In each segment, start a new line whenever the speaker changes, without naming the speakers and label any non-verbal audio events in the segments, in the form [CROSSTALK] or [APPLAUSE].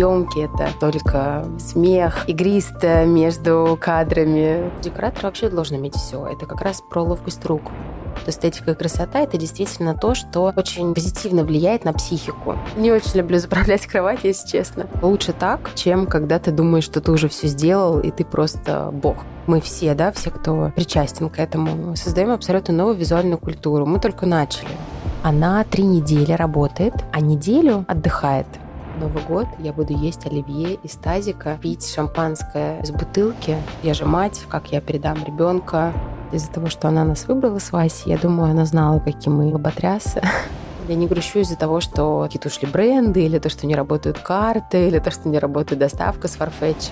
съемки, это только смех, игристо между кадрами. Декоратор вообще должен иметь все. Это как раз про ловкость рук. Эстетика и красота — это действительно то, что очень позитивно влияет на психику. Не очень люблю заправлять кровать, если честно. Лучше так, чем когда ты думаешь, что ты уже все сделал, и ты просто бог. Мы все, да, все, кто причастен к этому, создаем абсолютно новую визуальную культуру. Мы только начали. Она три недели работает, а неделю отдыхает. Новый год я буду есть оливье из тазика, пить шампанское из бутылки. Я же мать, как я передам ребенка. Из-за того, что она нас выбрала с Васей, я думаю, она знала, какие мы лоботрясы. [LAUGHS] Я не грущу из-за того, что какие-то ушли бренды, или то, что не работают карты, или то, что не работает доставка с Farfetch.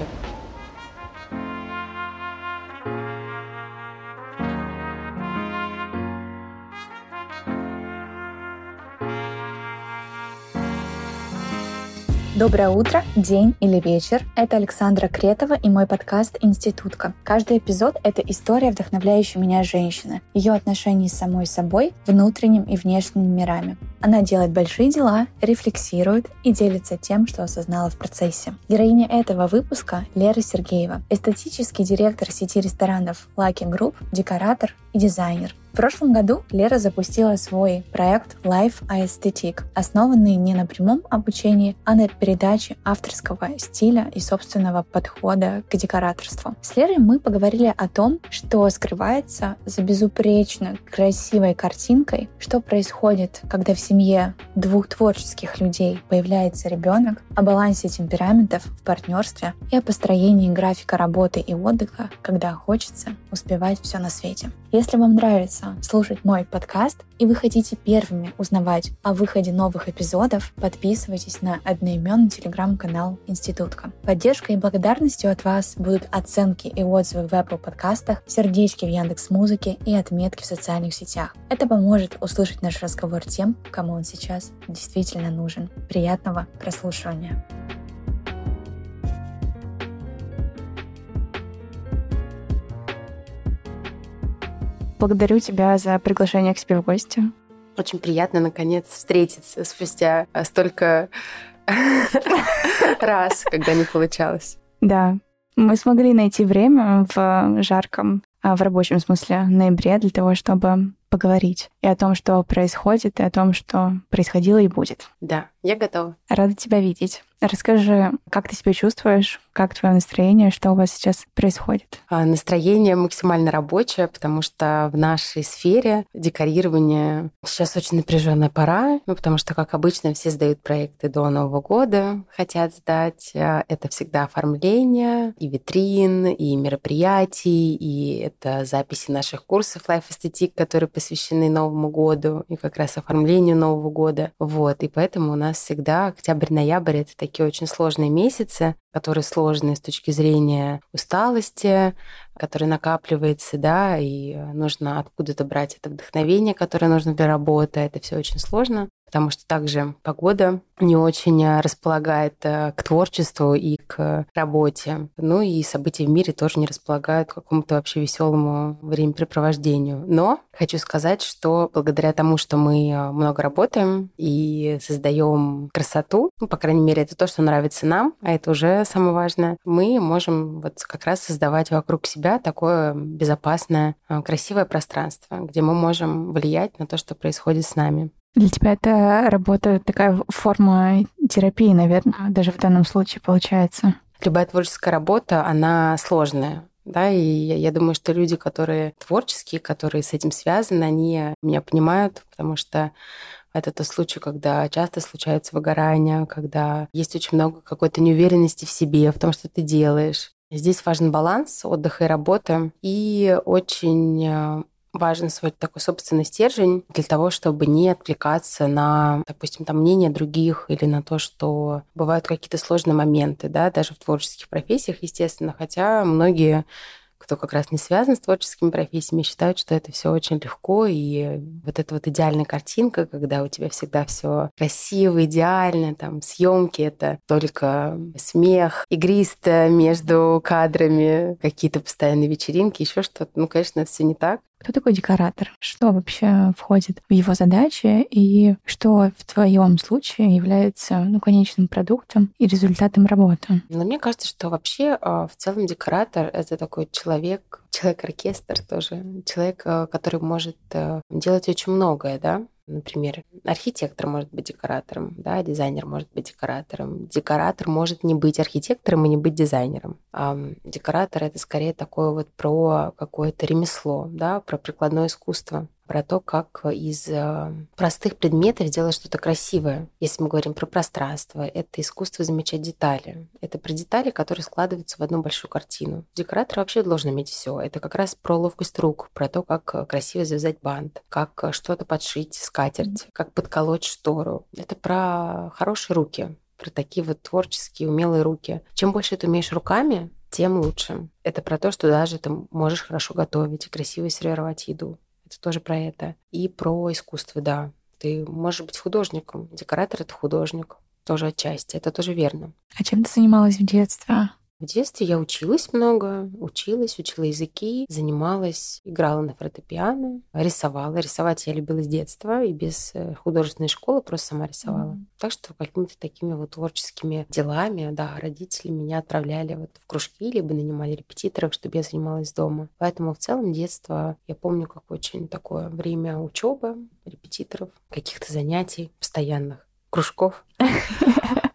Доброе утро, день или вечер. Это Александра Кретова и мой подкаст «Институтка». Каждый эпизод — это история вдохновляющей меня женщины, ее отношений с самой собой, внутренним и внешним мирами. Она делает большие дела, рефлексирует и делится тем, что осознала в процессе. Героиня этого выпуска — Лера Сергеева, эстетический директор сети ресторанов Lucky Group, декоратор и дизайнер. В прошлом году Лера запустила свой проект Life Aesthetic, основанный не на прямом обучении, а на передаче авторского стиля и собственного подхода к декораторству. С Лерой мы поговорили о том, что скрывается за безупречно красивой картинкой, что происходит, когда в семье двух творческих людей появляется ребенок, о балансе темпераментов в партнерстве и о построении графика работы и отдыха, когда хочется успевать все на свете. Если вам нравится слушать мой подкаст и вы хотите первыми узнавать о выходе новых эпизодов, подписывайтесь на одноименный телеграм-канал Институтка. Поддержкой и благодарностью от вас будут оценки и отзывы в Apple подкастах, сердечки в Яндекс Музыке и отметки в социальных сетях. Это поможет услышать наш разговор тем, кому он сейчас действительно нужен. Приятного прослушивания! Благодарю тебя за приглашение к себе в гости.
Очень приятно, наконец, встретиться спустя а, столько [LAUGHS] раз, когда не получалось.
Да, мы смогли найти время в жарком, а, в рабочем смысле, ноябре для того, чтобы поговорить и о том, что происходит, и о том, что происходило и будет.
Да, я готова.
Рада тебя видеть. Расскажи, как ты себя чувствуешь, как твое настроение, что у вас сейчас происходит?
А, настроение максимально рабочее, потому что в нашей сфере декорирование сейчас очень напряженная пора, ну, потому что, как обычно, все сдают проекты до Нового года, хотят сдать. А, это всегда оформление и витрин, и мероприятий, и это записи наших курсов Life Aesthetic, которые посвящены Новому году и как раз оформлению Нового года. Вот, и поэтому у нас всегда октябрь-ноябрь — это такие очень сложные месяцы, которые сложные с точки зрения усталости, который накапливается, да, и нужно откуда-то брать это вдохновение, которое нужно для работы. Это все очень сложно потому что также погода не очень э, располагает э, к творчеству и к работе. Ну и события в мире тоже не располагают к какому-то вообще веселому времяпрепровождению. Но хочу сказать, что благодаря тому, что мы э, много работаем и создаем красоту, ну, по крайней мере, это то, что нравится нам, а это уже самое важное, мы можем вот как раз создавать вокруг себя такое безопасное, красивое пространство, где мы можем влиять на то, что происходит с нами.
Для тебя это работа такая форма терапии, наверное, даже в данном случае получается.
Любая творческая работа, она сложная. Да, и я, думаю, что люди, которые творческие, которые с этим связаны, они меня понимают, потому что это тот случай, когда часто случается выгорание, когда есть очень много какой-то неуверенности в себе, в том, что ты делаешь. Здесь важен баланс отдыха и работы. И очень э, важен свой такой собственный стержень для того, чтобы не отвлекаться на, допустим, там мнение других или на то, что бывают какие-то сложные моменты, да, даже в творческих профессиях, естественно, хотя многие кто как раз не связан с творческими профессиями, считают, что это все очень легко, и вот эта вот идеальная картинка, когда у тебя всегда все красиво, идеально, там съемки это только смех, игристо между кадрами, какие-то постоянные вечеринки, еще что-то. Ну, конечно, это все не так.
Кто такой декоратор? Что вообще входит в его задачи и что в твоем случае является ну, конечным продуктом и результатом работы?
Но мне кажется, что вообще а, в целом декоратор — это такой человек, [LAUGHS] человек-оркестр тоже, человек, а, который может э, делать очень многое, да, Например, архитектор может быть декоратором, да, дизайнер может быть декоратором. Декоратор может не быть архитектором и не быть дизайнером. А декоратор это скорее такое вот про какое-то ремесло, да, про прикладное искусство про то, как из э, простых предметов сделать что-то красивое. Если мы говорим про пространство, это искусство замечать детали. Это про детали, которые складываются в одну большую картину. Декоратор вообще должен иметь все. Это как раз про ловкость рук, про то, как красиво завязать бант, как что-то подшить, скатерть, как подколоть штору. Это про хорошие руки, про такие вот творческие, умелые руки. Чем больше ты умеешь руками, тем лучше. Это про то, что даже ты можешь хорошо готовить и красиво сервировать еду. Это тоже про это. И про искусство, да. Ты можешь быть художником. Декоратор — это художник. Тоже отчасти. Это тоже верно.
А чем ты занималась в детстве?
В детстве я училась много, училась, учила языки, занималась, играла на фортепиано, рисовала. Рисовать я любила с детства и без э, художественной школы просто сама рисовала. Mm-hmm. Так что какими-то такими вот творческими делами, да, родители меня отправляли вот в кружки, либо нанимали репетиторов, чтобы я занималась дома. Поэтому в целом детство я помню как очень такое время учебы, репетиторов, каких-то занятий постоянных, кружков. [LAUGHS]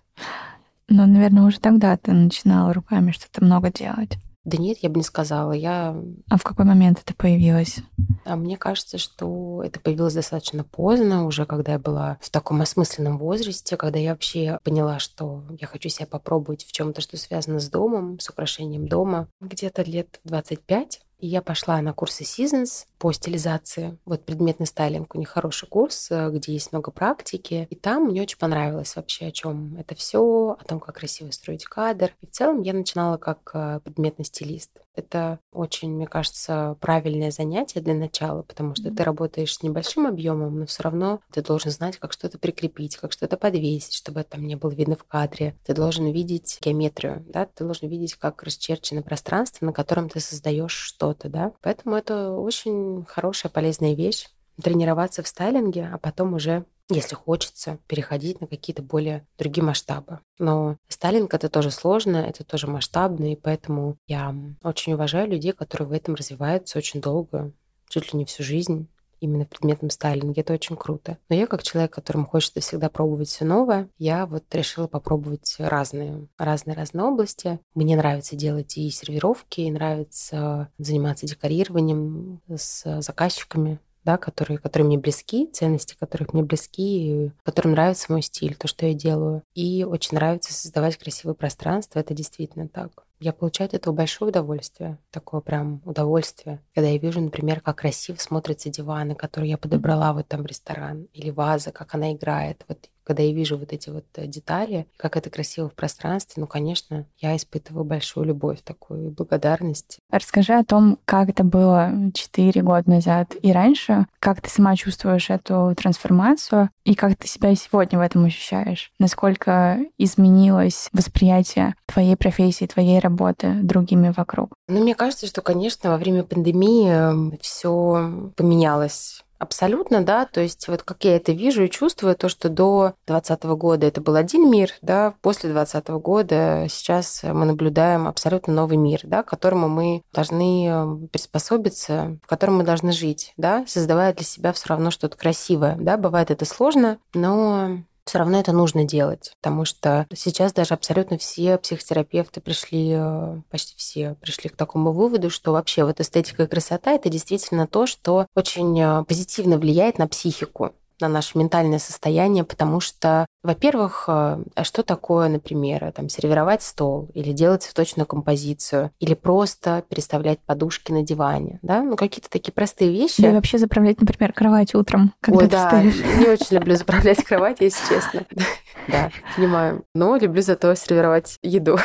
Но, наверное, уже тогда ты начинала руками что-то много делать.
Да нет, я бы не сказала. Я...
А в какой момент это появилось?
А мне кажется, что это появилось достаточно поздно, уже когда я была в таком осмысленном возрасте, когда я вообще поняла, что я хочу себя попробовать в чем-то, что связано с домом, с украшением дома. Где-то лет 25 и я пошла на курсы Seasons по стилизации. Вот предметный стайлинг у них хороший курс, э, где есть много практики. И там мне очень понравилось вообще, о чем это все, о том, как красиво строить кадр. И в целом я начинала как э, предметный стилист. Это очень, мне кажется, правильное занятие для начала, потому что mm-hmm. ты работаешь с небольшим объемом, но все равно ты должен знать, как что-то прикрепить, как что-то подвесить, чтобы это там не было видно в кадре. Ты должен видеть геометрию, да, ты должен видеть, как расчерчено пространство, на котором ты создаешь что-то, да. Поэтому это очень хорошая, полезная вещь тренироваться в стайлинге, а потом уже если хочется, переходить на какие-то более другие масштабы. Но стайлинг — это тоже сложно, это тоже масштабно, и поэтому я очень уважаю людей, которые в этом развиваются очень долго, чуть ли не всю жизнь именно в предметном стайлинге. Это очень круто. Но я, как человек, которому хочется всегда пробовать все новое, я вот решила попробовать разные, разные, разные области. Мне нравится делать и сервировки, и нравится заниматься декорированием с заказчиками да, которые, которые мне близки, ценности которых мне близки, которым нравится мой стиль, то, что я делаю. И очень нравится создавать красивое пространство. Это действительно так. Я получаю от этого большое удовольствие, такое прям удовольствие, когда я вижу, например, как красиво смотрятся диваны, которые я подобрала в ресторан, или ваза, как она играет. Вот когда я вижу вот эти вот э, детали, как это красиво в пространстве, ну, конечно, я испытываю большую любовь такую и благодарность.
Расскажи о том, как это было четыре года назад и раньше, как ты сама чувствуешь эту трансформацию и как ты себя сегодня в этом ощущаешь, насколько изменилось восприятие твоей профессии, твоей работы другими вокруг.
Ну, мне кажется, что, конечно, во время пандемии эм, все поменялось Абсолютно, да. То есть вот как я это вижу и чувствую, то, что до 2020 года это был один мир, да, после 2020 года сейчас мы наблюдаем абсолютно новый мир, да, к которому мы должны эм, приспособиться, в котором мы должны жить, да, создавая для себя все равно что-то красивое, да. Бывает это сложно, но все равно это нужно делать, потому что сейчас даже абсолютно все психотерапевты пришли, э, почти все пришли к такому выводу, что вообще вот эстетика и красота — это действительно то, что очень э, позитивно влияет на психику на наше ментальное состояние, потому что, во-первых, э, а что такое, например, там, сервировать стол или делать цветочную композицию, или просто переставлять подушки на диване, да, ну какие-то такие простые вещи.
Или вообще заправлять, например, кровать утром, когда Ой,
ты да,
встаешь. [LAUGHS]
не очень люблю заправлять [LAUGHS] кровать, если честно. [LAUGHS] Да, понимаю. Но люблю зато сервировать еду.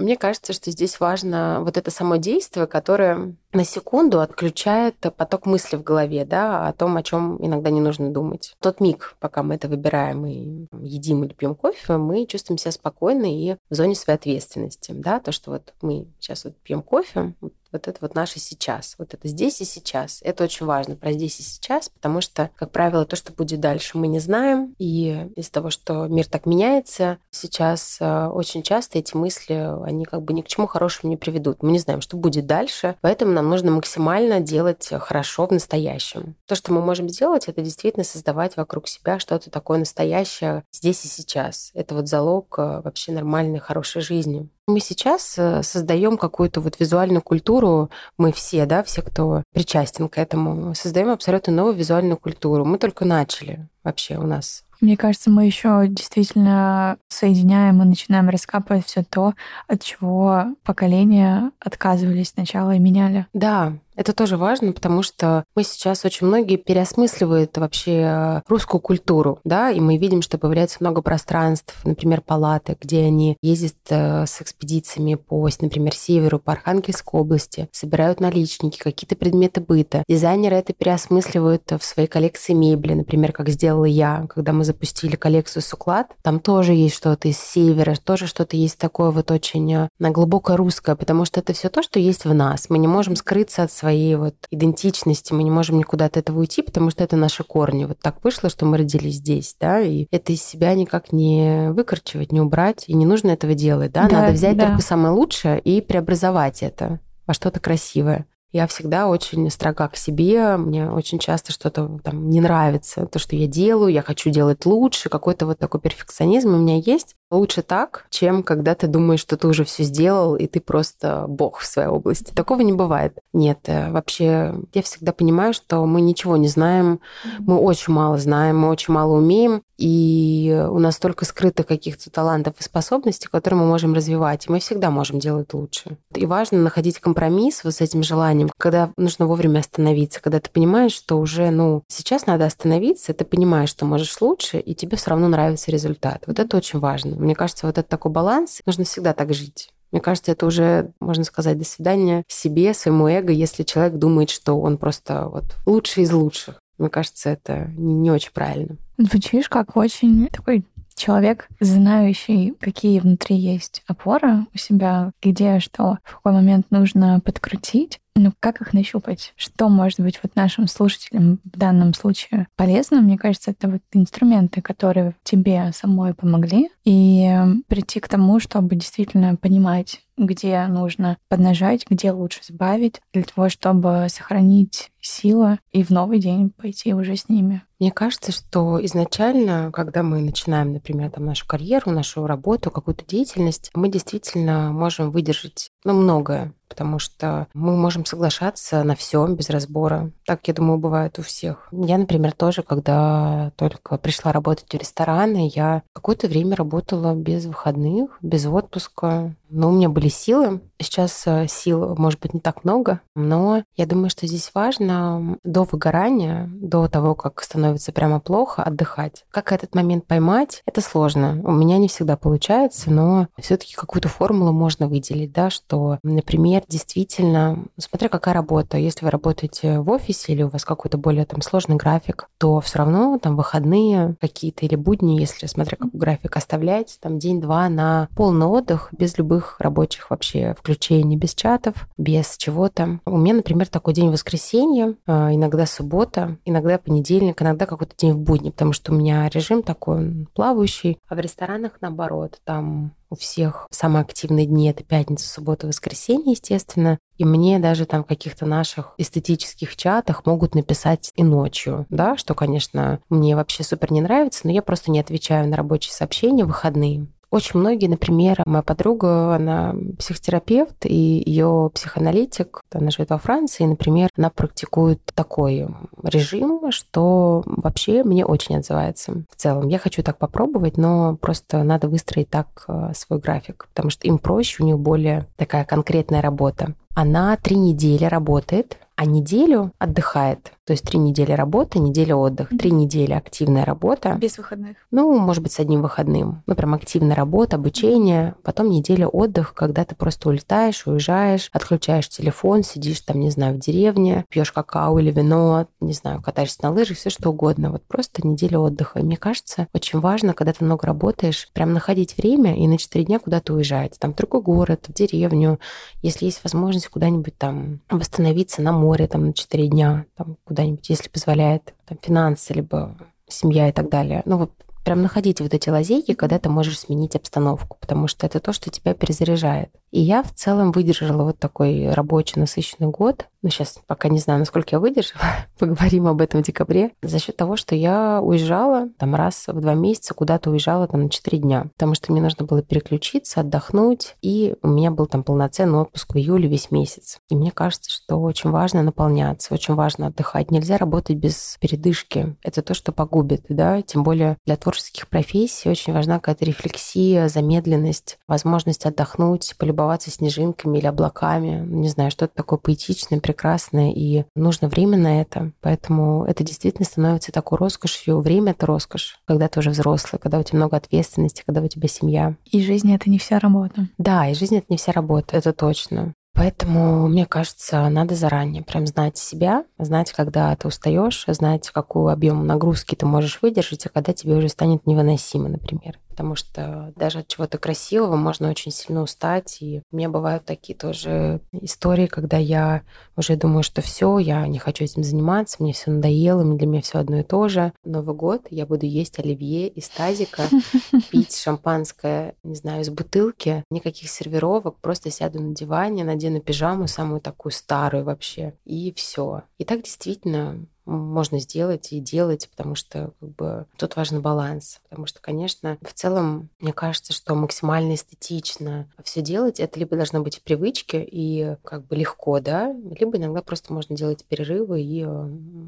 Мне кажется, что здесь важно вот это само действие, которое на секунду отключает поток мысли в голове, да, о том, о чем иногда не нужно думать. Тот миг, пока мы это выбираем и едим или пьем кофе, мы чувствуем себя спокойно и в зоне своей ответственности, да, то, что вот мы сейчас вот пьем кофе, Вот это вот наше сейчас. Вот это здесь и сейчас. Это очень важно про здесь и сейчас, потому что, как правило, то, что будет дальше, мы не знаем. И из-за того, что мир так меняется, сейчас э, очень часто эти мысли, они как бы ни к чему хорошему не приведут. Мы не знаем, что будет дальше, поэтому нам нужно максимально делать хорошо в настоящем. То, что мы можем сделать, это действительно создавать вокруг себя что-то такое настоящее здесь и сейчас. Это вот залог э, вообще нормальной, хорошей жизни. Мы сейчас э, создаем какую-то вот визуальную культуру, мы все, да, все, кто причастен к этому, создаем абсолютно новую визуальную культуру. Мы только начали вообще у нас
мне кажется, мы еще действительно соединяем и начинаем раскапывать все то, от чего поколения отказывались сначала и меняли.
Да, это тоже важно, потому что мы сейчас очень многие переосмысливают вообще э, русскую культуру, да, и мы видим, что появляется много пространств, например, палаты, где они ездят э, с экспедициями по, например, северу, по Архангельской области, собирают наличники, какие-то предметы быта. Дизайнеры это переосмысливают в своей коллекции мебели, например, как сделала я, когда мы запустили коллекцию Суклад, там тоже есть что-то из севера, тоже что-то есть такое вот очень э, на глубоко русское, потому что это все то, что есть в нас. Мы не можем скрыться от своей своей вот идентичности, мы не можем никуда от этого уйти, потому что это наши корни. Вот так вышло, что мы родились здесь, да, и это из себя никак не выкорчевать, не убрать, и не нужно этого делать, да, да надо взять да. только самое лучшее и преобразовать это во что-то красивое. Я всегда очень строга к себе, мне очень часто что-то там не нравится, то, что я делаю, я хочу делать лучше, какой-то вот такой перфекционизм у меня есть. Лучше так, чем когда ты думаешь, что ты уже все сделал, и ты просто бог в своей области. Такого не бывает. Нет, э, вообще я всегда понимаю, что мы ничего не знаем, мы очень мало знаем, мы очень мало умеем, и у нас столько скрытых каких-то талантов и способностей, которые мы можем развивать, и мы всегда можем делать лучше. И важно находить компромисс вот с этим желанием, когда нужно вовремя остановиться, когда ты понимаешь, что уже, ну, сейчас надо остановиться, ты понимаешь, что можешь лучше, и тебе все равно нравится результат. Вот это очень важно. Мне кажется, вот этот такой баланс, нужно всегда так жить. Мне кажется, это уже, можно сказать, до свидания себе, своему эго, если человек думает, что он просто вот лучший из лучших. Мне кажется, это не очень правильно.
Звучишь как очень такой человек, знающий, какие внутри есть опоры у себя, где что в какой момент нужно подкрутить, ну, как их нащупать? Что может быть вот нашим слушателям в данном случае полезно? Мне кажется, это вот инструменты, которые тебе самой помогли, и прийти к тому, чтобы действительно понимать, где нужно поднажать, где лучше сбавить, для того, чтобы сохранить силы и в новый день пойти уже с ними.
Мне кажется, что изначально, когда мы начинаем, например, там, нашу карьеру, нашу работу, какую-то деятельность, мы действительно можем выдержать ну, многое потому что мы можем соглашаться на все без разбора. Так, я думаю, бывает у всех. Я, например, тоже, когда только пришла работать в рестораны, я какое-то время работала без выходных, без отпуска. Но у меня были силы. Сейчас э, сил, может быть, не так много, но я думаю, что здесь важно до выгорания, до того, как становится прямо плохо, отдыхать. Как этот момент поймать, это сложно. У меня не всегда получается, но все-таки какую-то формулу можно выделить, да, что, например, действительно, смотря какая работа, если вы работаете в офисе или у вас какой-то более там сложный график, то все равно там выходные какие-то или будни, если смотря как график оставлять, там день-два на полный отдых без любых любых рабочих вообще включений, без чатов, без чего-то. У меня, например, такой день воскресенья, а, иногда суббота, иногда понедельник, иногда какой-то день в будни, потому что у меня режим такой плавающий, а в ресторанах наоборот, там у всех самые активные дни это пятница, суббота, воскресенье, естественно. И мне даже там в каких-то наших эстетических чатах могут написать и ночью, да, что, конечно, мне вообще супер не нравится, но я просто не отвечаю на рабочие сообщения в выходные. Очень многие, например, моя подруга, она психотерапевт и ее психоаналитик, она живет во Франции, и, например, она практикует такой режим, что вообще мне очень отзывается в целом. Я хочу так попробовать, но просто надо выстроить так э, свой график, потому что им проще, у них более такая конкретная работа. Она три недели работает, а неделю отдыхает. То есть три недели работы, неделя отдых, три недели активная работа.
Без выходных?
Ну, может быть, с одним выходным. Ну, прям активная работа, обучение, потом неделя отдых, когда ты просто улетаешь, уезжаешь, отключаешь телефон, сидишь там, не знаю, в деревне, пьешь какао или вино, не знаю, катаешься на лыжах, все что угодно. Вот просто неделя отдыха. И мне кажется, очень важно, когда ты много работаешь, прям находить время и на четыре дня куда-то уезжать. Там в другой город, в деревню, если есть возможность куда-нибудь там восстановиться на море там на четыре дня, там куда-нибудь, если позволяет там, финансы, либо семья и так далее. Ну вот прям находить вот эти лазейки, когда ты можешь сменить обстановку, потому что это то, что тебя перезаряжает. И я в целом выдержала вот такой рабочий насыщенный год. Ну, сейчас пока не знаю, насколько я выдержала. [LAUGHS] Поговорим об этом в декабре. За счет того, что я уезжала там раз в два месяца, куда-то уезжала там на четыре дня. Потому что мне нужно было переключиться, отдохнуть. И у меня был там полноценный отпуск в июле весь месяц. И мне кажется, что очень важно наполняться, очень важно отдыхать. Нельзя работать без передышки. Это то, что погубит, да. Тем более для творческих профессий очень важна какая-то рефлексия, замедленность, возможность отдохнуть, полюбоваться любоваться снежинками или облаками. Не знаю, что-то такое поэтичное, прекрасное, и нужно время на это. Поэтому это действительно становится такой роскошью. Время — это роскошь, когда ты уже взрослый, когда у тебя много ответственности, когда у тебя семья.
И жизнь — это не вся работа.
Да, и жизнь — это не вся работа, это точно. Поэтому, мне кажется, надо заранее прям знать себя, знать, когда ты устаешь, знать, какой объем нагрузки ты можешь выдержать, а когда тебе уже станет невыносимо, например потому что даже от чего-то красивого можно очень сильно устать. И у меня бывают такие тоже истории, когда я уже думаю, что все, я не хочу этим заниматься, мне все надоело, для меня все одно и то же. Новый год я буду есть оливье из тазика, [LAUGHS] пить шампанское, не знаю, из бутылки, никаких сервировок, просто сяду на диване, надену пижаму, самую такую старую вообще, и все. И так действительно можно сделать и делать, потому что как бы, тут важен баланс. Потому что, конечно, в целом, мне кажется, что максимально эстетично все делать, это либо должно быть в привычке и как бы легко, да, либо иногда просто можно делать перерывы и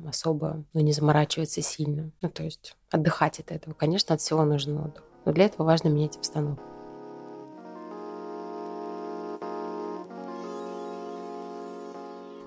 особо ну, не заморачиваться сильно. Ну, то есть отдыхать от этого. Конечно, от всего нужен отдых. Но для этого важно менять обстановку.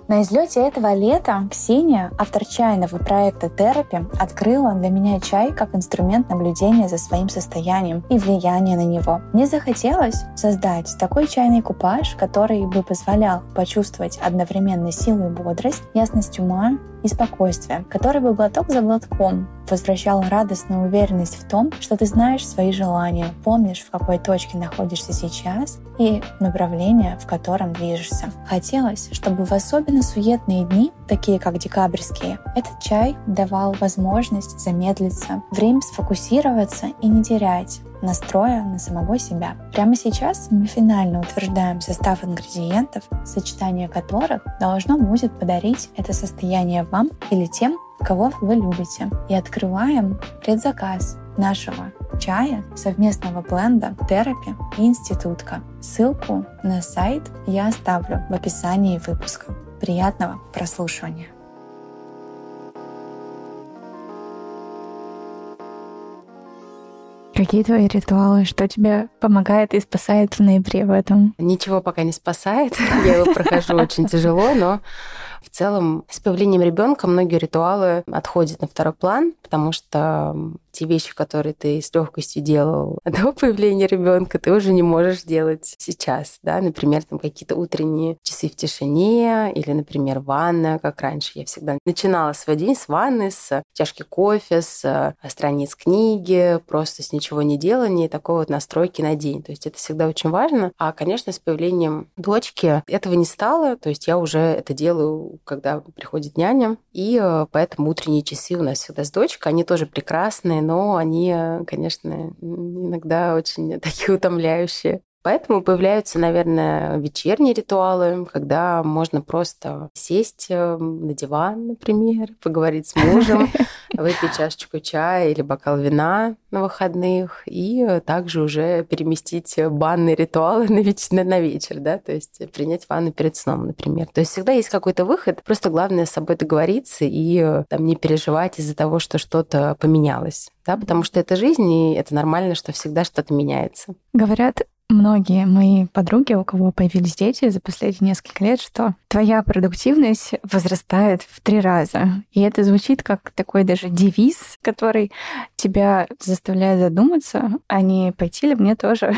На излете этого лета Ксения, автор чайного проекта «Терапи», открыла для меня чай как инструмент наблюдения за своим состоянием и влияния на него. Мне захотелось создать такой чайный купаж, который бы позволял почувствовать одновременно силу и бодрость, ясность ума и спокойствие, который бы глоток за глотком возвращал радостную уверенность в том, что ты знаешь свои желания, помнишь, в какой точке находишься сейчас и направление, в котором движешься. Хотелось, чтобы в особенно суетные дни, такие как декабрьские, этот чай давал возможность замедлиться, время сфокусироваться и не терять настроя на самого себя. Прямо сейчас мы финально утверждаем состав ингредиентов, сочетание которых должно будет подарить это состояние вам или тем, кого вы любите. И открываем предзаказ нашего чая, совместного бленда терапи и институтка. Ссылку на сайт я оставлю в описании выпуска. Приятного прослушивания! Какие твои ритуалы? Что тебе помогает и спасает в ноябре в этом?
Ничего пока не спасает. Я его прохожу очень тяжело, но в целом с появлением ребенка многие ритуалы отходят на второй план, потому что те вещи, которые ты с легкостью делал [LAUGHS] до появления ребенка, ты уже не можешь делать сейчас, да, например, там какие-то утренние часы в тишине или, например, ванна, как раньше. Я всегда начинала свой день с ванны, с чашки кофе, с э, страниц книги, просто с ничего не делания, такой вот настройки на день. То есть это всегда очень важно. А, конечно, с появлением дочки этого не стало, то есть я уже это делаю, когда приходит няня, и э, поэтому утренние часы у нас всегда с дочкой, они тоже прекрасные, но они, конечно, иногда очень [LAUGHS] такие утомляющие. Поэтому появляются, наверное, вечерние ритуалы, когда можно просто сесть э, на диван, например, поговорить с мужем, [LAUGHS] выпить чашечку чая или бокал вина на выходных, и также уже переместить банные ритуалы [LAUGHS] на, веч- на вечер, да, то есть принять ванну перед сном, например. То есть всегда есть какой-то выход, просто главное с собой договориться и э, там не переживать из-за того, что что-то поменялось, да, потому что это жизнь, и это нормально, что всегда что-то меняется.
Говорят, многие мои подруги, у кого появились дети за последние несколько лет, что твоя продуктивность возрастает в три раза. И это звучит как такой даже девиз, который тебя заставляет задуматься, а не пойти ли мне тоже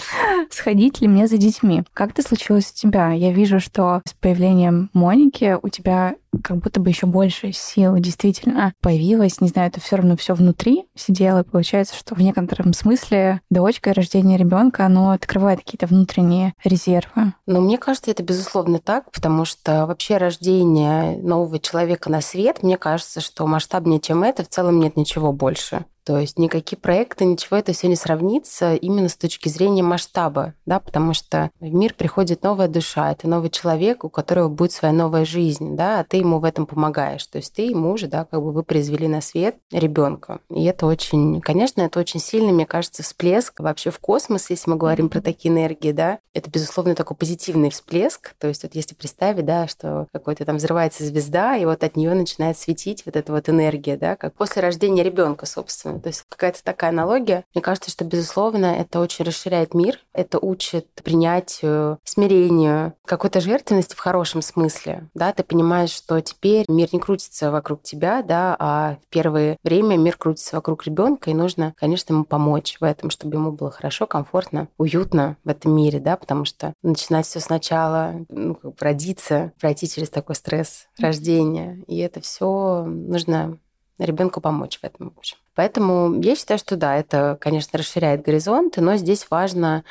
[LAUGHS] сходить ли мне за детьми. Как это случилось у тебя? Я вижу, что с появлением Моники у тебя как будто бы еще больше сил действительно появилось. Не знаю, это все равно все внутри сидело. И получается, что в некотором смысле дочка и рождение ребенка, оно открывает какие-то внутренние резервы.
Ну, мне кажется, это безусловно так, потому что вообще рождение нового человека на свет, мне кажется, что масштабнее, чем это, в целом нет ничего больше. То есть никакие проекты, ничего это все не сравнится именно с точки зрения масштаба, да, потому что в мир приходит новая душа, это новый человек, у которого будет своя новая жизнь, да, а ты ему в этом помогаешь. То есть ты ему же, да, как бы вы произвели на свет ребенка. И это очень, конечно, это очень сильный, мне кажется, всплеск вообще в космос, если мы говорим про такие энергии, да. Это, безусловно, такой позитивный всплеск. То есть вот если представить, да, что какой-то там взрывается звезда, и вот от нее начинает светить вот эта вот энергия, да, как после рождения ребенка, собственно. То есть какая-то такая аналогия. Мне кажется, что, безусловно, это очень расширяет мир, это учит принятию, смирению, какой-то жертвенности в хорошем смысле. Да, ты понимаешь, что теперь мир не крутится вокруг тебя, да, а в первое время мир крутится вокруг ребенка, и нужно, конечно, ему помочь в этом, чтобы ему было хорошо, комфортно, уютно в этом мире, да, потому что начинать все сначала, ну, как бы родиться, пройти через такой стресс рождения, и это все нужно ребенку помочь в этом, в общем. Поэтому я считаю, что да, это, конечно, расширяет горизонты, но здесь важно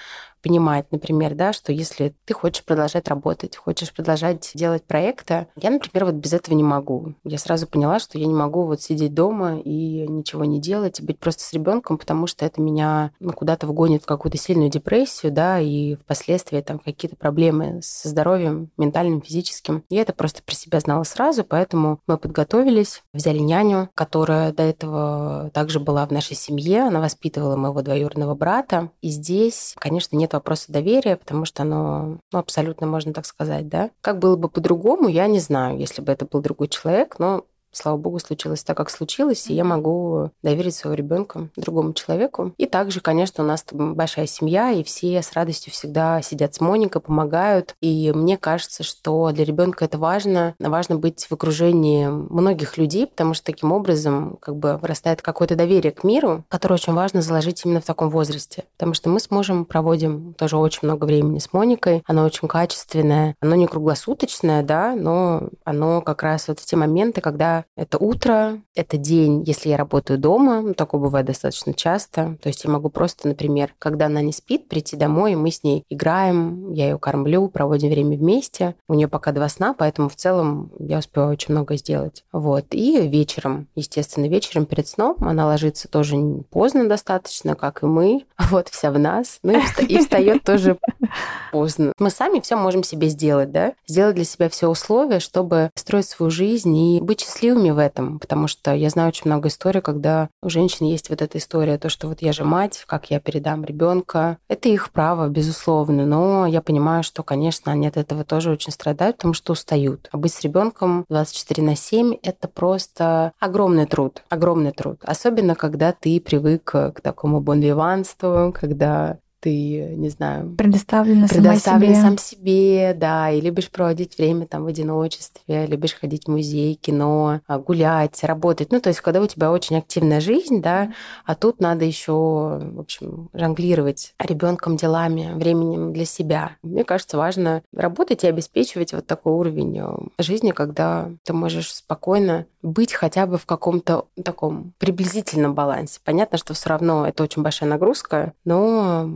понимать, например, да, что если ты хочешь продолжать работать, хочешь продолжать делать проекты, я, например, вот без этого не могу. Я сразу поняла, что я не могу вот сидеть дома и ничего не делать, и быть просто с ребенком, потому что это меня ну, куда-то вгонит в какую-то сильную депрессию, да, и впоследствии там какие-то проблемы со здоровьем, ментальным, физическим. Я это просто про себя знала сразу, поэтому мы подготовились, взяли няню, которая до этого также была в нашей семье, она воспитывала моего двоюродного брата, и здесь, конечно, нет вопроса доверия, потому что оно ну, абсолютно, можно так сказать, да. Как было бы по-другому, я не знаю, если бы это был другой человек, но слава богу, случилось так, как случилось, и я могу доверить своего ребенка другому человеку. И также, конечно, у нас большая семья, и все с радостью всегда сидят с Моникой, помогают. И мне кажется, что для ребенка это важно. Важно быть в окружении многих людей, потому что таким образом как бы вырастает какое-то доверие к миру, которое очень важно заложить именно в таком возрасте. Потому что мы с мужем проводим тоже очень много времени с Моникой. Оно очень качественное. Оно не круглосуточное, да, но оно как раз вот в те моменты, когда это утро, это день, если я работаю дома, ну, такое бывает достаточно часто. То есть я могу просто, например, когда она не спит, прийти домой, и мы с ней играем, я ее кормлю, проводим время вместе. У нее пока два сна, поэтому в целом я успеваю очень много сделать. Вот. И вечером, естественно, вечером перед сном она ложится тоже поздно достаточно, как и мы. [LAUGHS] Вот, вся в нас. Ну и встает тоже [LAUGHS] поздно. Мы сами все можем себе сделать, да? Сделать для себя все условия, чтобы строить свою жизнь и быть счастливым счастливыми в этом, потому что я знаю очень много историй, когда у женщин есть вот эта история, то, что вот я же мать, как я передам ребенка. Это их право, безусловно, но я понимаю, что, конечно, они от этого тоже очень страдают, потому что устают. А быть с ребенком 24 на 7 — это просто огромный труд, огромный труд. Особенно, когда ты привык к такому бонвиванству, когда ты, не знаю...
Предоставлена, предоставлен
сама сам себе, да, и любишь проводить время там в одиночестве, любишь ходить в музей, кино, а, гулять, работать. Ну, то есть, когда у тебя очень активная жизнь, да, а тут надо еще, в общем, жонглировать ребенком делами, временем для себя. Мне кажется, важно работать и обеспечивать вот такой уровень э, жизни, когда ты можешь спокойно быть хотя бы в каком-то таком приблизительном балансе. Понятно, что все равно это очень большая нагрузка, но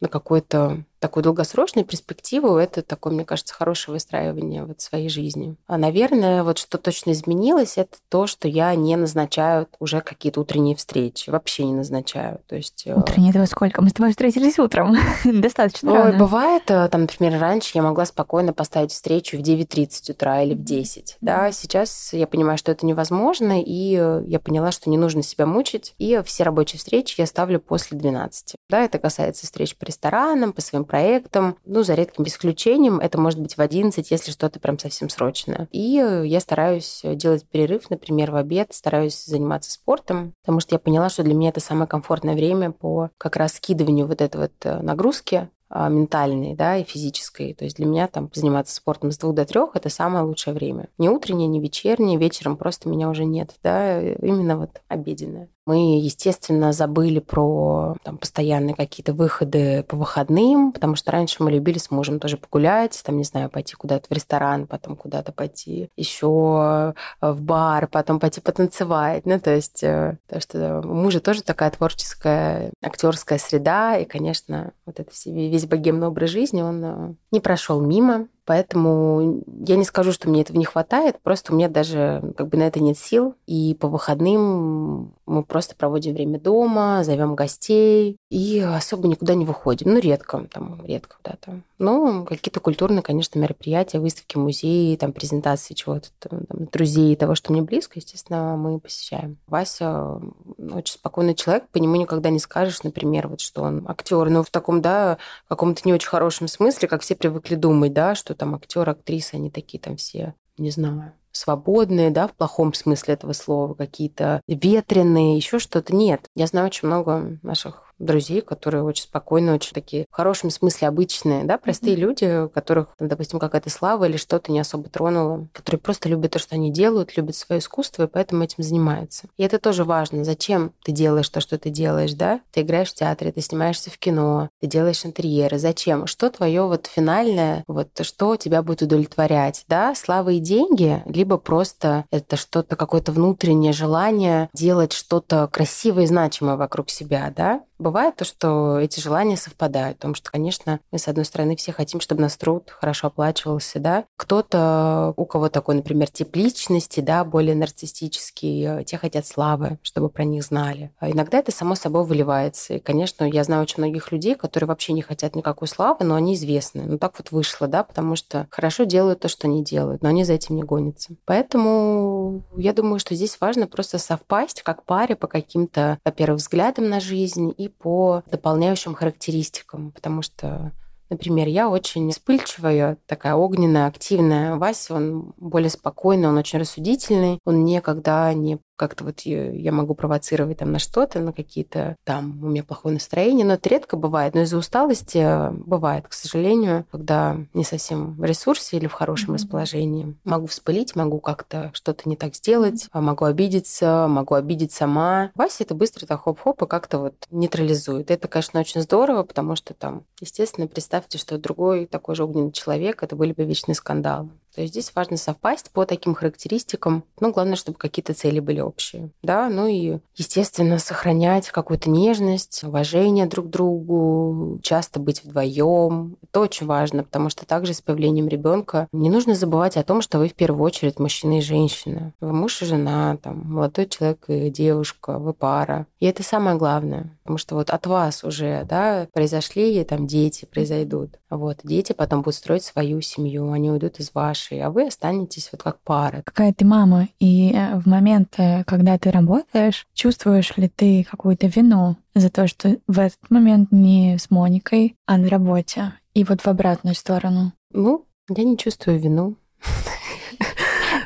на какой-то такую долгосрочную перспективу, это такое, мне кажется, хорошее выстраивание вот своей жизни. А, наверное, вот что точно изменилось, это то, что я не назначаю уже какие-то утренние встречи. Вообще не назначаю. То есть...
Э, утренние это во сколько? Мы с тобой встретились утром. [LAUGHS] Достаточно
Ой, рано. бывает, э, там, например, раньше я могла спокойно поставить встречу в 9.30 утра или в 10. Да, сейчас я понимаю, что это невозможно, и э, я поняла, что не нужно себя мучить, и все рабочие встречи я ставлю после 12. Да, это касается встреч по ресторанам, по своим проектам. Ну, за редким исключением, это может быть в 11, если что-то прям совсем срочное. И я стараюсь делать перерыв, например, в обед, стараюсь заниматься спортом, потому что я поняла, что для меня это самое комфортное время по как раз скидыванию вот этой вот э, нагрузки а, ментальной, да, и физической. То есть для меня там заниматься спортом с двух до трех это самое лучшее время. Не утреннее, не вечернее, вечером просто меня уже нет, да, именно вот обеденное. Мы, естественно, забыли про там, постоянные какие-то выходы по выходным, потому что раньше мы любили с мужем тоже погулять, там, не знаю, пойти куда-то в ресторан, потом куда-то пойти еще э, в бар, потом пойти потанцевать. Ну, то есть, э, то, что у мужа тоже такая творческая, актерская среда, и, конечно, вот это весь богемный образ жизни, он э, не прошел мимо. Поэтому я не скажу, что мне этого не хватает, просто у меня даже как бы на это нет сил. И по выходным мы просто проводим время дома, зовем гостей и особо никуда не выходим. Ну, редко, там, редко куда-то. Но какие-то культурные, конечно, мероприятия, выставки, музеи, там, презентации чего-то, там, друзей, того, что мне близко, естественно, мы посещаем. Вася очень спокойный человек, по нему никогда не скажешь, например, вот что он актер, ну, в таком, да, каком-то не очень хорошем смысле, как все привыкли думать, да, что там актер, актриса, они такие там все, не знаю, свободные, да, в плохом смысле этого слова, какие-то ветреные, еще что-то. Нет. Я знаю очень много наших друзей, которые очень спокойно, очень такие в хорошем смысле обычные, да, простые mm-hmm. люди, которых, допустим, какая-то слава или что-то не особо тронуло, которые просто любят то, что они делают, любят свое искусство, и поэтому этим занимаются. И это тоже важно. Зачем ты делаешь то, что ты делаешь, да? Ты играешь в театре, ты снимаешься в кино, ты делаешь интерьеры. Зачем? Что твое вот финальное, вот что тебя будет удовлетворять, да? Слава и деньги, либо просто это что-то, какое-то внутреннее желание делать что-то красивое и значимое вокруг себя, да? Бывает то, что эти желания совпадают, потому что, конечно, мы, с одной стороны, все хотим, чтобы наш труд хорошо оплачивался, да. Кто-то, у кого такой, например, тип личности, да, более нарциссический, те хотят славы, чтобы про них знали. А иногда это само собой выливается. И, конечно, я знаю очень многих людей, которые вообще не хотят никакой славы, но они известны. Ну, так вот вышло, да, потому что хорошо делают то, что они делают, но они за этим не гонятся. Поэтому я думаю, что здесь важно просто совпасть как паре по каким-то, во-первых, взглядам на жизнь и по дополняющим характеристикам, потому что Например, я очень вспыльчивая, такая огненная, активная. Вася, он более спокойный, он очень рассудительный. Он никогда не как-то вот я могу провоцировать там на что-то, на какие-то там у меня плохое настроение, но это редко бывает. Но из-за усталости бывает, к сожалению, когда не совсем в ресурсе или в хорошем mm-hmm. расположении. Могу вспылить, могу как-то что-то не так сделать, mm-hmm. могу обидеться, могу обидеть сама. Вася это быстро так хоп-хоп и как-то вот нейтрализует. Это, конечно, очень здорово, потому что там, естественно, представьте, что другой такой же огненный человек, это были бы вечные скандалы. То есть здесь важно совпасть по таким характеристикам. Ну, главное, чтобы какие-то цели были общие. Да, ну и, естественно, сохранять какую-то нежность, уважение друг к другу, часто быть вдвоем. Это очень важно, потому что также с появлением ребенка не нужно забывать о том, что вы в первую очередь мужчина и женщина. Вы муж и жена, там, молодой человек и девушка, вы пара. И это самое главное. Потому что вот от вас уже, да, произошли там дети, произойдут. Вот, дети потом будут строить свою семью, они уйдут из вашей вашей, а вы останетесь вот как пара.
Какая ты мама, и э, в момент, э, когда ты работаешь, чувствуешь ли ты какую-то вину за то, что в этот момент не с Моникой, а на работе? И вот в обратную сторону.
Ну, я не чувствую вину.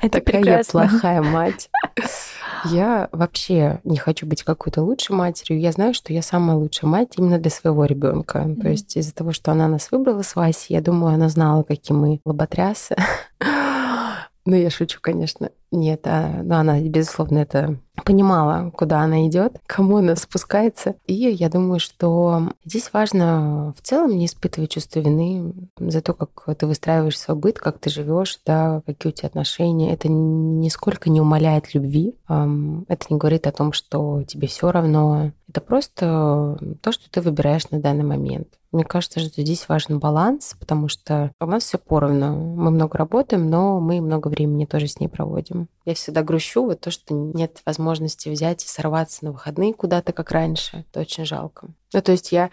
Это
Такая я плохая мать. Я вообще не хочу быть какой-то лучшей матерью. Я знаю, что я самая лучшая мать именно для своего ребенка. Mm-hmm. То есть из-за того, что она нас выбрала с Васей, я думаю, она знала, какие мы лоботрясы. [LAUGHS] Ну, я шучу, конечно. Нет, а, но она, безусловно, это понимала, куда она идет, кому она спускается. И я думаю, что здесь важно в целом не испытывать чувство вины за то, как ты выстраиваешь свой быт, как ты живешь, да, какие у тебя отношения. Это нисколько не умаляет любви. Это не говорит о том, что тебе все равно. Это просто то, что ты выбираешь на данный момент. Мне кажется, что здесь важен баланс, потому что у нас все поровну. Мы много работаем, но мы много времени тоже с ней проводим. Я всегда грущу, вот то, что нет возможности взять и сорваться на выходные куда-то, как раньше. Это очень жалко. Ну, то есть я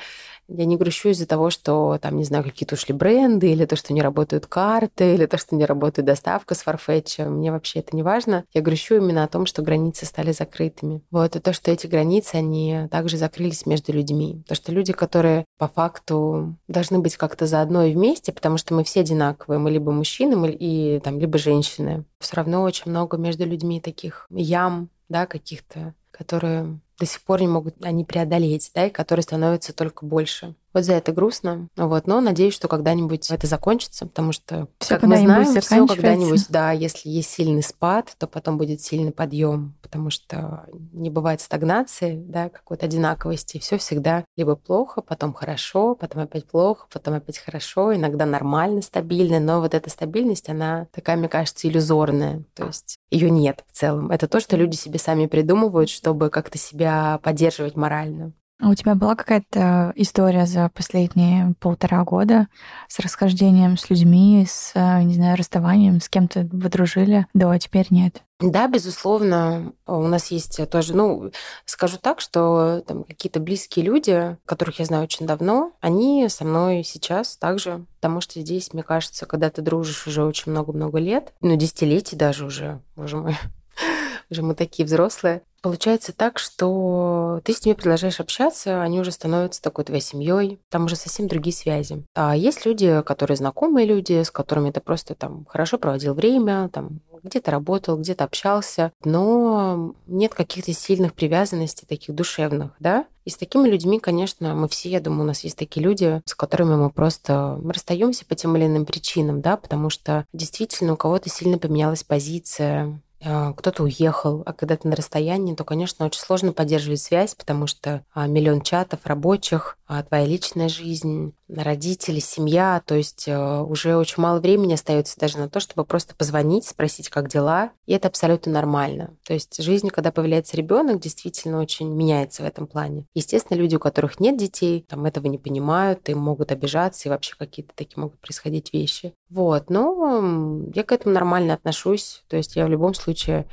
я не грущу из-за того, что там, не знаю, какие-то ушли бренды, или то, что не работают карты, или то, что не работает доставка с Farfetch. Мне вообще это не важно. Я грущу именно о том, что границы стали закрытыми. Вот, и то, что эти границы, они также закрылись между людьми. То, что люди, которые по факту должны быть как-то заодно и вместе, потому что мы все одинаковые, мы либо мужчины, мы и там, либо женщины. Все равно очень много между людьми таких ям, да, каких-то, которые до сих пор не могут они преодолеть, да, и которые становятся только больше. Вот за это грустно. Вот, но надеюсь, что когда-нибудь это закончится, потому что,
всё
как мы знаем, все когда-нибудь, да, если есть сильный спад, то потом будет сильный подъем, потому что не бывает стагнации, да, какой-то одинаковости. Все всегда либо плохо, потом хорошо, потом опять плохо, потом опять хорошо, иногда нормально, стабильно, но вот эта стабильность, она такая, мне кажется, иллюзорная. То есть ее нет в целом. Это то, что люди себе сами придумывают, чтобы как-то себя поддерживать морально.
А у тебя была какая-то история за последние полтора года с расхождением с людьми, с, э, не знаю, расставанием, с кем-то вы дружили, да, а теперь нет?
Да, безусловно, у нас есть тоже, ну, скажу так, что там какие-то близкие люди, которых я знаю очень давно, они со мной сейчас также, потому что здесь, мне кажется, когда ты дружишь уже очень много-много лет, ну, десятилетий даже уже, боже мой, [LAUGHS] уже мы такие взрослые, Получается так, что ты с ними продолжаешь общаться, они уже становятся такой твоей семьей, там уже совсем другие связи. А есть люди, которые знакомые люди, с которыми ты просто там хорошо проводил время, там где-то работал, где-то общался, но нет каких-то сильных привязанностей таких душевных, да? И с такими людьми, конечно, мы все, я думаю, у нас есть такие люди, с которыми мы просто расстаемся по тем или иным причинам, да, потому что действительно у кого-то сильно поменялась позиция, кто-то уехал, а когда ты на расстоянии, то, конечно, очень сложно поддерживать связь, потому что а, миллион чатов рабочих, а, твоя личная жизнь, родители, семья, то есть уже очень мало времени остается даже на то, чтобы просто позвонить, спросить, как дела, и это абсолютно нормально. То есть жизнь, когда появляется ребенок, действительно очень меняется в этом плане. Естественно, люди, у которых нет детей, там этого не понимают, им могут обижаться, и вообще какие-то такие могут происходить вещи. Вот, но я к этому нормально отношусь, то есть я в любом случае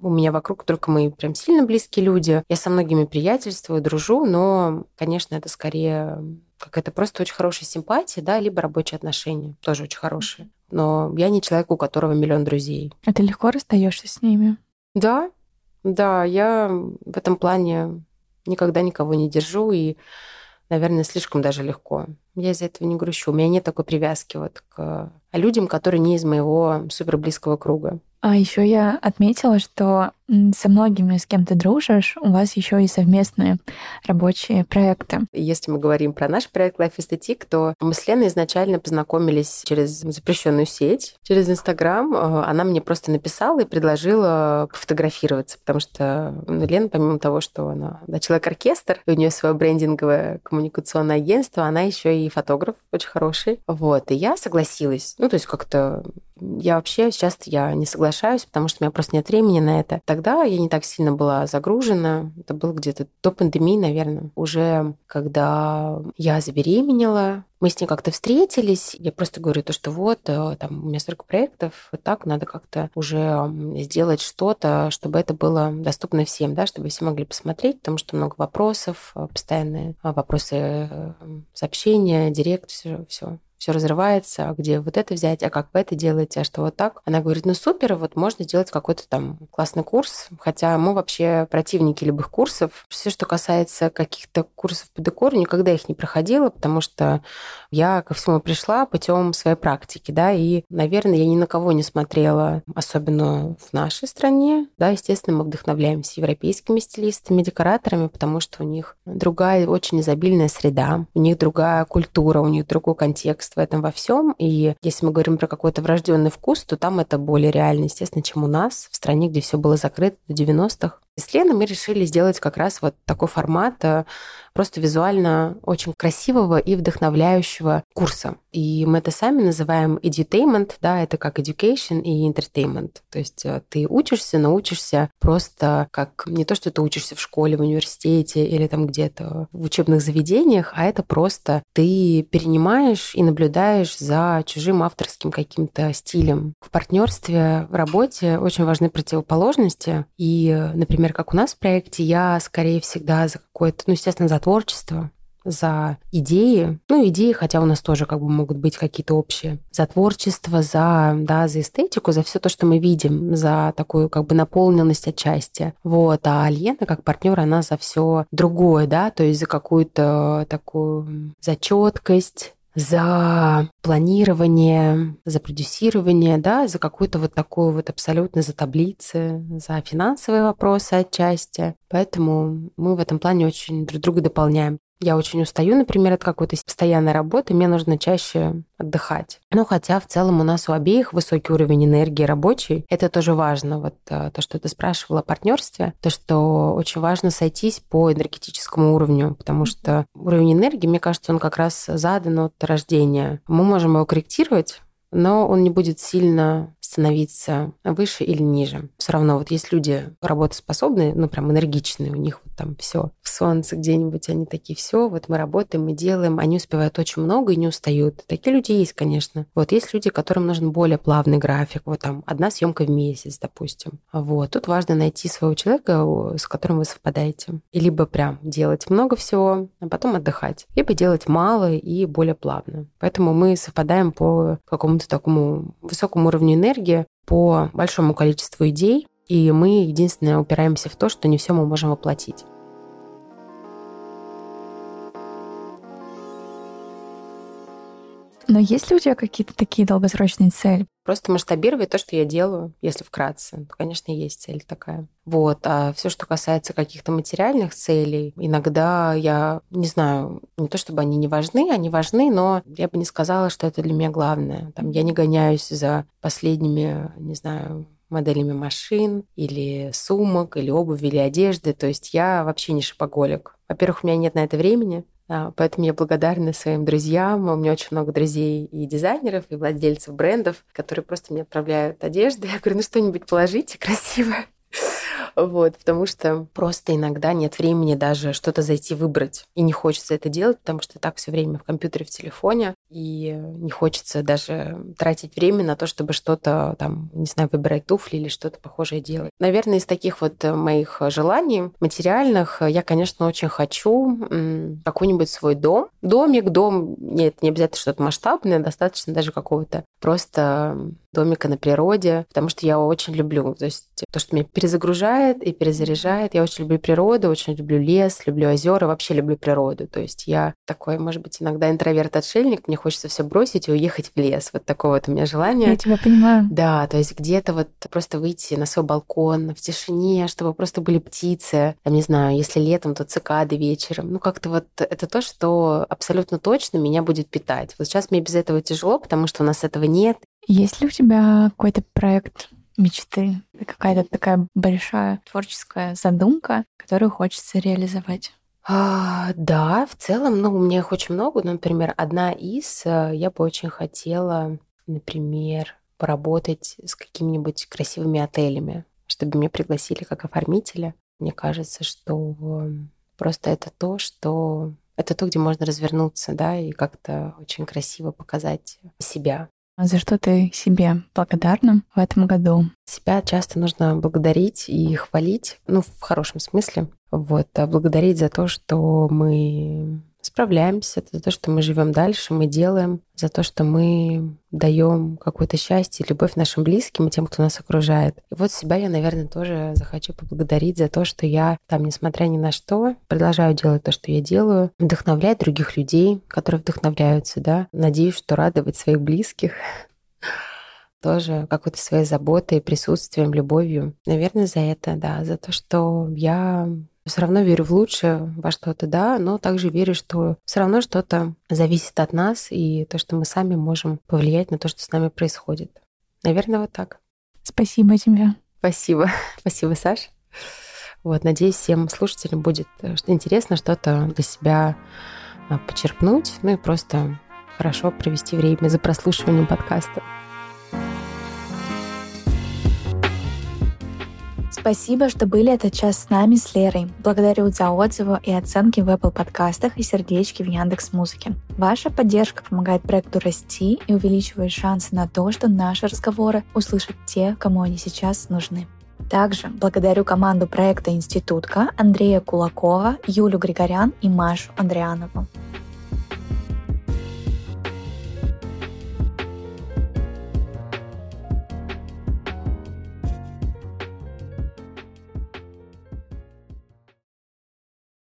у меня вокруг только мои прям сильно близкие люди. Я со многими приятельствую, дружу, но, конечно, это скорее какая-то просто очень хорошая симпатия, да, либо рабочие отношения, тоже очень хорошие. Но я не человек, у которого миллион друзей.
А ты легко расстаешься с ними?
Да, да, я в этом плане никогда никого не держу и, наверное, слишком даже легко. Я из-за этого не грущу. У меня нет такой привязки вот к людям, которые не из моего супер близкого круга.
А еще я отметила, что со многими, с кем ты дружишь, у вас еще и совместные рабочие проекты.
Если мы говорим про наш проект Life Aesthetic, то мы с Леной изначально познакомились через запрещенную сеть, через Инстаграм. Э, она мне просто написала и предложила пофотографироваться, потому что ну, Лена, помимо того, что она да, человек-оркестр, у нее свое брендинговое коммуникационное агентство, она еще и фотограф очень хороший. Вот, и я согласилась. Ну, то есть как-то я вообще сейчас я не соглашаюсь, потому что у меня просто нет времени на это. Тогда я не так сильно была загружена. Это было где-то до пандемии, наверное. Уже когда я забеременела, мы с ней как-то встретились. Я просто говорю то, что вот, э, там, у меня столько проектов, вот так надо как-то уже сделать что-то, чтобы это было доступно всем, да, чтобы все могли посмотреть, потому что много вопросов, э, постоянные э, вопросы сообщения, директ, все, все все разрывается, а где вот это взять, а как вы это делаете, а что вот так. Она говорит, ну супер, вот можно сделать какой-то там классный курс, хотя мы вообще противники любых курсов. Все, что касается каких-то курсов по декору, никогда их не проходила, потому что я ко всему пришла путем своей практики, да, и, наверное, я ни на кого не смотрела, особенно в нашей стране, да, естественно, мы вдохновляемся европейскими стилистами, декораторами, потому что у них другая очень изобильная среда, у них другая культура, у них другой контекст, в этом во всем. И если мы говорим про какой-то врожденный вкус, то там это более реально, естественно, чем у нас, в стране, где все было закрыто до 90-х. С Леной мы решили сделать как раз вот такой формат э, просто визуально очень красивого и вдохновляющего курса. И мы это сами называем edutainment, да, это как education и entertainment. То есть э, ты учишься, научишься просто как не то, что ты учишься в школе, в университете или там где-то в учебных заведениях, а это просто ты перенимаешь и наблюдаешь за чужим авторским каким-то стилем. В партнерстве, в работе очень важны противоположности. И, например, как у нас в проекте, я скорее всегда за какое-то, ну, естественно, за творчество, за идеи, ну, идеи, хотя у нас тоже как бы могут быть какие-то общие, за творчество, за, да, за эстетику, за все то, что мы видим, за такую как бы наполненность отчасти. Вот. А Альена как партнер, она за все другое, да, то есть за какую-то такую зачеткость, за планирование, за продюсирование, да, за какую-то вот такую вот абсолютно за таблицы, за финансовые вопросы отчасти. Поэтому мы в этом плане очень друг друга дополняем. Я очень устаю, например, от какой-то постоянной работы, мне нужно чаще отдыхать. Но хотя в целом у нас у обеих высокий уровень энергии рабочий, это тоже важно. Вот э, то, что ты спрашивала о партнерстве, то, что очень важно сойтись по энергетическому уровню, потому что уровень энергии, мне кажется, он как раз задан от рождения. Мы можем его корректировать, но он не будет сильно становиться выше или ниже. Все равно вот есть люди работоспособные, ну прям энергичные, у них вот там все в солнце где-нибудь, они такие, все, вот мы работаем, мы делаем, они успевают очень много и не устают. Такие люди есть, конечно. Вот есть люди, которым нужен более плавный график, вот там одна съемка в месяц, допустим. Вот, тут важно найти своего человека, с которым вы совпадаете. И либо прям делать много всего, а потом отдыхать, либо делать мало и более плавно. Поэтому мы совпадаем по какому-то такому высокому уровню энергии, по большому количеству идей, и мы единственное упираемся в то, что не все мы можем воплотить.
Но есть ли у тебя какие-то такие долгосрочные цели?
Просто масштабировать то, что я делаю, если вкратце. То, конечно, есть цель такая. Вот. А все, что касается каких-то материальных целей, иногда я не знаю, не то чтобы они не важны, они важны, но я бы не сказала, что это для меня главное. Там я не гоняюсь за последними, не знаю, моделями машин или сумок, или обуви, или одежды. То есть я вообще не шопоголик. Во-первых, у меня нет на это времени. А, поэтому я благодарна своим друзьям. У меня очень много друзей и дизайнеров, и владельцев брендов, которые просто мне отправляют одежду. [LAUGHS] Я говорю, ну что-нибудь положите красивое. Вот, потому что просто иногда нет времени даже что-то зайти выбрать. И не хочется это делать, потому что так все время в компьютере, в телефоне. И не хочется даже тратить время на то, чтобы что-то там, не знаю, выбирать туфли или что-то похожее делать. Наверное, из таких вот моих желаний материальных я, конечно, очень хочу какой-нибудь свой дом. Домик, дом, нет, не обязательно что-то масштабное, достаточно даже какого-то просто домика на природе, потому что я очень люблю. То есть то, что меня перезагружает и перезаряжает. Я очень люблю природу, очень люблю лес, люблю озера, вообще люблю природу. То есть я такой, может быть, иногда интроверт-отшельник, мне хочется все бросить и уехать в лес. Вот такое вот у меня желание.
Я тебя понимаю.
Да, то есть где-то вот просто выйти на свой балкон в тишине, чтобы просто были птицы. Там, не знаю, если летом, то цикады вечером. Ну, как-то вот это то, что абсолютно точно меня будет питать. Вот сейчас мне без этого тяжело, потому что у нас этого нет.
Есть ли у тебя какой-то проект мечты, какая-то такая большая творческая задумка, которую хочется реализовать?
А, да, в целом, ну, у меня их очень много. Например, одна из, э, я бы очень хотела, например, поработать с какими-нибудь красивыми отелями, чтобы меня пригласили как оформителя. Мне кажется, что просто это то, что это то, где можно развернуться, да, и как-то очень красиво показать себя.
А за что ты себе благодарна в этом году?
Себя часто нужно благодарить и хвалить, ну, в хорошем смысле. Вот, а благодарить за то, что мы справляемся, за то, что мы живем дальше, мы делаем, за то, что мы даем какое-то счастье, любовь нашим близким и тем, кто нас окружает. И вот себя я, наверное, тоже захочу поблагодарить за то, что я там, несмотря ни на что, продолжаю делать то, что я делаю, вдохновлять других людей, которые вдохновляются, да. Надеюсь, что радовать своих близких [LAUGHS] тоже какой-то своей заботой, присутствием, любовью. Наверное, за это, да, за то, что я все равно верю в лучшее, во что-то, да, но также верю, что все равно что-то зависит от нас, и то, что мы сами можем повлиять на то, что с нами происходит. Наверное, вот так.
Спасибо тебе.
Спасибо. [LAUGHS] Спасибо, Саш. Вот, надеюсь, всем слушателям будет э, интересно что-то для себя а, почерпнуть, ну и просто хорошо провести время за прослушиванием подкаста.
Спасибо, что были этот час с нами, с Лерой. Благодарю за отзывы и оценки в Apple подкастах и сердечки в Яндекс Музыке. Ваша поддержка помогает проекту расти и увеличивает шансы на то, что наши разговоры услышат те, кому они сейчас нужны. Также благодарю команду проекта «Институтка» Андрея Кулакова, Юлю Григорян и Машу Андрианову.